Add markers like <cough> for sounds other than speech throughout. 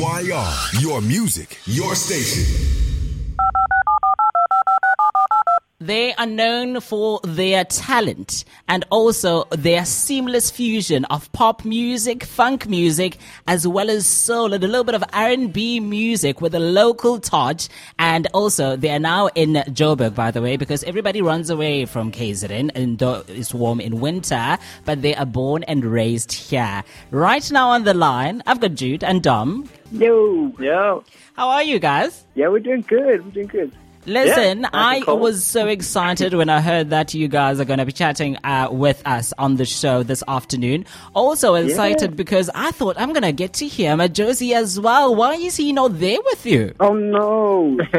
DYR, your music, your station. They are known for their talent and also their seamless fusion of pop music, funk music, as well as soul and a little bit of R&B music with a local touch. And also, they are now in Joburg, by the way, because everybody runs away from KZN and though it's warm in winter, but they are born and raised here. Right now on the line, I've got Jude and Dom. Yo, yo. How are you guys? Yeah, we're doing good. We're doing good. Listen, Yeah, I cool. was so excited when I heard that you guys are going to be chatting uh, with us on the show this afternoon. Also excited because I thought I'm going to get to hear Majozi as well. Why is he not there with you? Oh no, <laughs>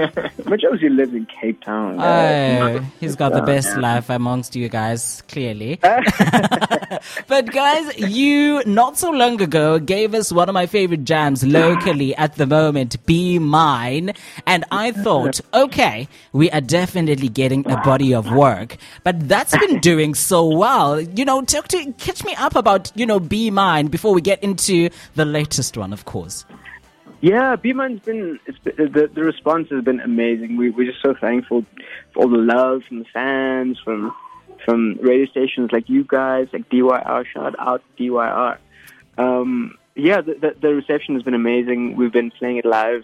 Majozi lives in Cape Town. Oh, he's got the best life amongst you guys, clearly. <laughs> <laughs> but guys, you not so long ago gave us one of my favorite jams locally at the moment, Be Mine. And I thought, okay, we are definitely getting a body of work. But that's been doing so well. You know, talk to, catch me up about, you know, Be Mine before we get into the latest one, of course. Yeah, B-Mine's been, it's been the, the response has been amazing. We, we're just so thankful for all the love from the fans, from from radio stations like you guys, like DYR. Shout out DYR. Um, yeah, the, the, the reception has been amazing. We've been playing it live.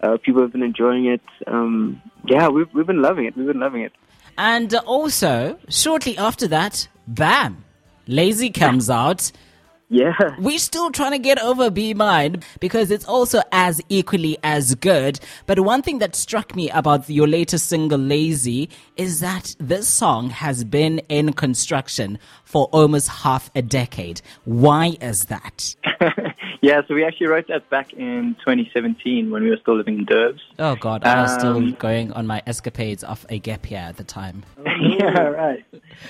Uh, people have been enjoying it. Um, yeah, we've we've been loving it. We've been loving it. And also, shortly after that, bam, Lazy <laughs> comes out. Yeah. We're still trying to get over Be Mine because it's also as equally as good. But one thing that struck me about your latest single, Lazy, is that this song has been in construction for almost half a decade. Why is that? <laughs> yeah, so we actually wrote that back in 2017 when we were still living in Durbs. Oh God, I was still Um, going on my escapades off a gap year at the time. <laughs> yeah, right.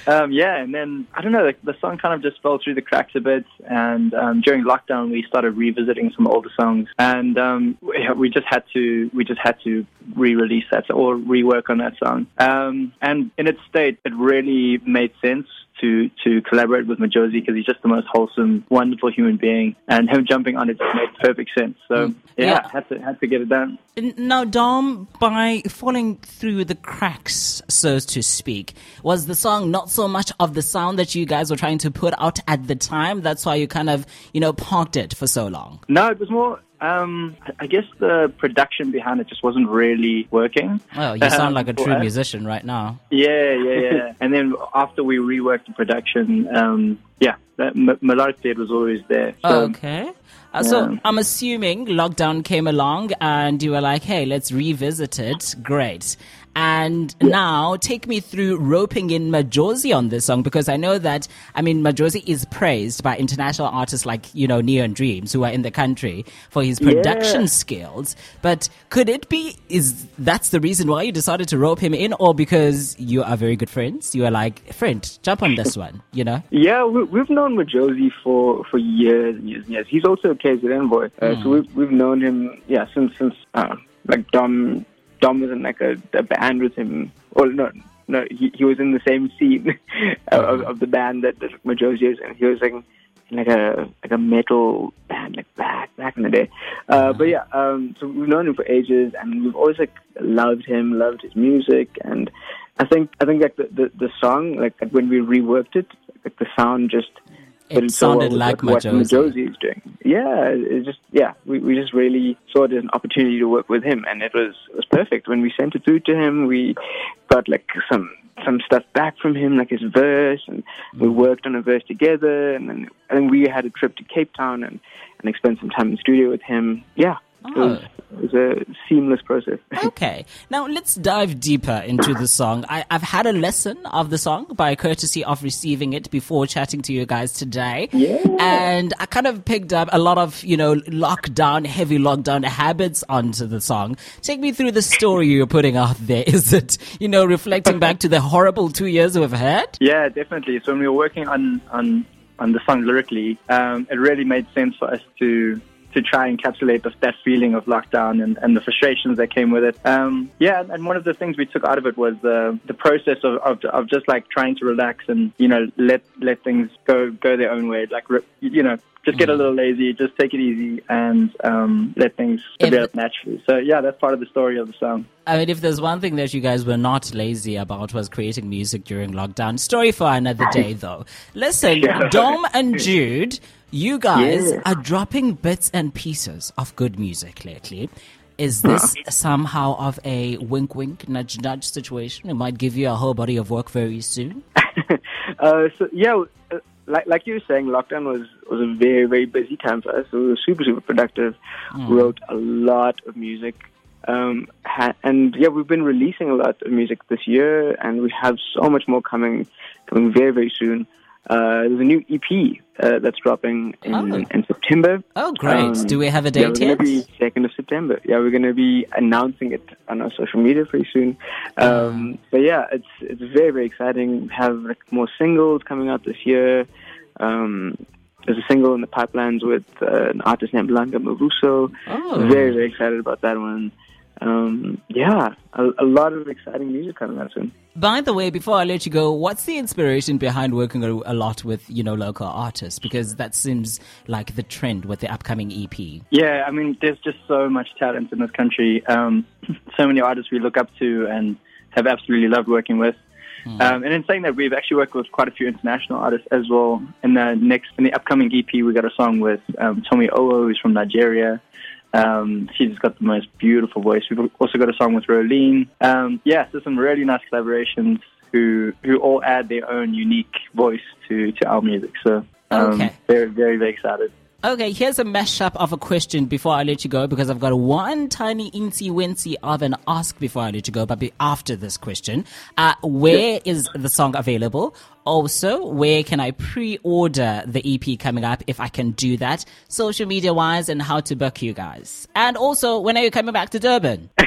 Um, yeah, and then I don't know, the, the song kind of just fell through the cracks a bit. And um, during lockdown, we started revisiting some older songs, and um, we, we just had to we just had to re-release that or rework on that song. Um, and in its state, it really made sense. To, to collaborate with Majozi because he's just the most wholesome, wonderful human being, and him jumping on it just made perfect sense. So mm. yeah, Yeah. had to had to get it done. Now, Dom, by falling through the cracks, so to speak, was the song not so much of the sound that you guys were trying to put out at the time? That's why you kind of, you know, parked it for so long. No, it was more. Um, I guess the production behind it just wasn't really working. Well, you sound Um, like a true musician right now. Yeah, yeah, yeah. <laughs> and then after we reworked the production, um, yeah, that m- melodic bed was always there. So, okay. Uh, so yeah. I'm assuming lockdown came along and you were like, hey, let's revisit it. Great. And now take me through roping in Majozi on this song because I know that, I mean, Majozi is praised by international artists like, you know, Neon Dreams who are in the country for his production Yeah. skills. But could it be, is that's the reason why you decided to rope him in or because you are very good friends? You are like, friend, jump on this one, you know? Yeah, we, we've known Majozi for, for years and years and years. He's also a KZN boy, uh, so we've we've known him yeah since since uh, like Dom Dom was in like a, a band with him. Well, no, no, he he was in the same scene <laughs> of, of the band that, that Majozi is, and he was like in like a like a metal band like back back in the day. Uh, But yeah, um, so we've known him for ages, and we've always like loved him, loved his music, and I think I think like the the, the song like when we reworked it, like the sound just It so sounded like what, what Majozi. Is doing. Yeah, it just yeah, we, we just really saw it as an opportunity to work with him, and it was it was perfect. When we sent it through to him, we got like some some stuff back from him, like his verse, and we Mm. worked on a verse together, and then I think we had a trip to Cape Town and and like, spent some time in the studio with him. Yeah, Oh. it was a seamless process. <laughs> Okay, now let's dive deeper into the song. I, I've had a lesson of the song by courtesy of receiving it before chatting to you guys today. Yeah. And I kind of picked up a lot of, you know, lockdown, heavy lockdown habits onto the song. Take me through the story you're putting out there. <laughs> Is it, you know, reflecting back to the horrible two years we've had? Yeah, definitely. So when we were working on on on the song lyrically, um, it really made sense for us to to try and encapsulate the, that feeling of lockdown and, and the frustrations that came with it. Um, yeah, and one of the things we took out of it was the the process of, of of just like trying to relax and you know let let things go go their own way. Like you know, just get a little lazy, just take it easy, and um, let things develop naturally. So yeah, that's part of the story of the song. I mean, if there's one thing that you guys were not lazy about was creating music during lockdown. Story for another <laughs> day, though. Listen, yeah. Dom and <laughs> Jude, you guys yeah. are dropping bits and pieces of good music lately. Is this somehow of a wink, wink, nudge, nudge situation? It might give you a whole body of work very soon. <laughs> uh, so yeah, uh, like like you were saying, lockdown was was a very very busy time for us. So we were super super productive. Mm. Wrote a lot of music. Um, ha- and yeah, we've been releasing a lot of music this year, and we have so much more coming, coming very, very soon. Uh, there's a new EP uh, that's dropping in, oh. in September. Oh, great! Um, Do we have a date yeah, yet? Be second of September. Yeah, we're going to be announcing it on our social media pretty soon. Um, But yeah, it's it's very very exciting. We have like, more singles coming out this year. Um, there's a single in the pipelines with uh, an artist named Langa Mavuso. Oh. Very very excited about that one um, yeah, a, a, lot of exciting music coming out soon. By the way, before I let you go, what's the inspiration behind working a, a, lot with you know local artists? Because that seems like the trend with the upcoming EP. Yeah, I mean, there's just so much talent in this country. Um, <laughs> so many artists we look up to and have absolutely loved working with. Mm. Um, and in saying that, we've actually worked with quite a few international artists as well. In the next, in the upcoming EP, we got a song with um, Tomi Owo, who's from Nigeria. Um, she's got the most beautiful voice. We've also got a song with Rowlene. Um, yeah, so some really nice collaborations who who all add their own unique voice to, to our music. So um, okay. very, very, very excited. Okay, here's a mashup of a question before I let you go because I've got one tiny incy wincy of an ask before I let you go, but be after this question. Uh, where is the song available? Also, where can I pre-order the EP coming up if I can do that, social media wise, and how to book you guys? And also, when are you coming back to Durban? <laughs>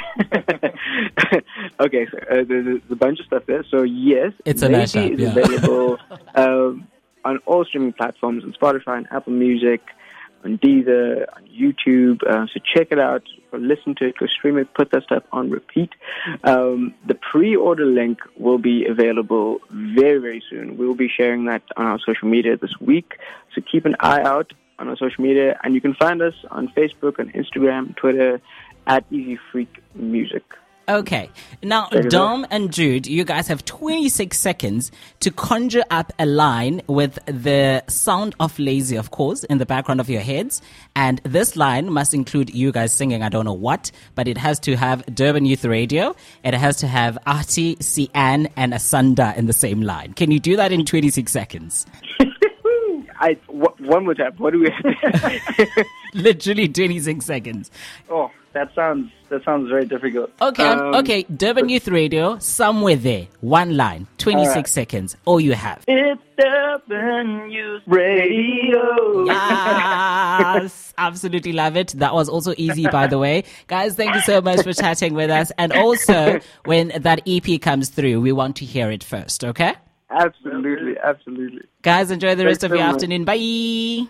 okay, so uh, there's a bunch of stuff there. So yes, it's a mashup. Is yeah. available <laughs> um, on all streaming platforms, on Spotify and Apple Music on Deezer, on YouTube. Uh, so check it out, listen to it, or stream it, put that stuff on repeat. Um, the pre-order link will be available very, very soon. We will be sharing that on our social media this week. So keep an eye out on our social media, and you can find us on Facebook, on Instagram, Twitter, at Easy Freak Music. Okay. Now, Dom and Jude, you guys have 26 seconds to conjure up a line with the sound of lazy, of course, in the background of your heads. And this line must include you guys singing, I don't know what, but it has to have Durban Youth Radio. It has to have Artie, Cian, and Asanda in the same line. Can you do that in 26 seconds? <laughs> I, one more time. What do we have? <laughs> Literally 26 seconds. Oh that sounds that sounds very difficult. Okay, um, okay. Durban Youth Radio, somewhere there, one line, twenty six right. seconds. All you have. It's Durban Youth Radio. Yes, <laughs> absolutely love it. That was also easy, by the way, guys. Thank you so much for chatting with us. And also, when that EP comes through, we want to hear it first. Okay. Absolutely, absolutely. Guys, enjoy the Thanks rest of so your much. afternoon. Bye.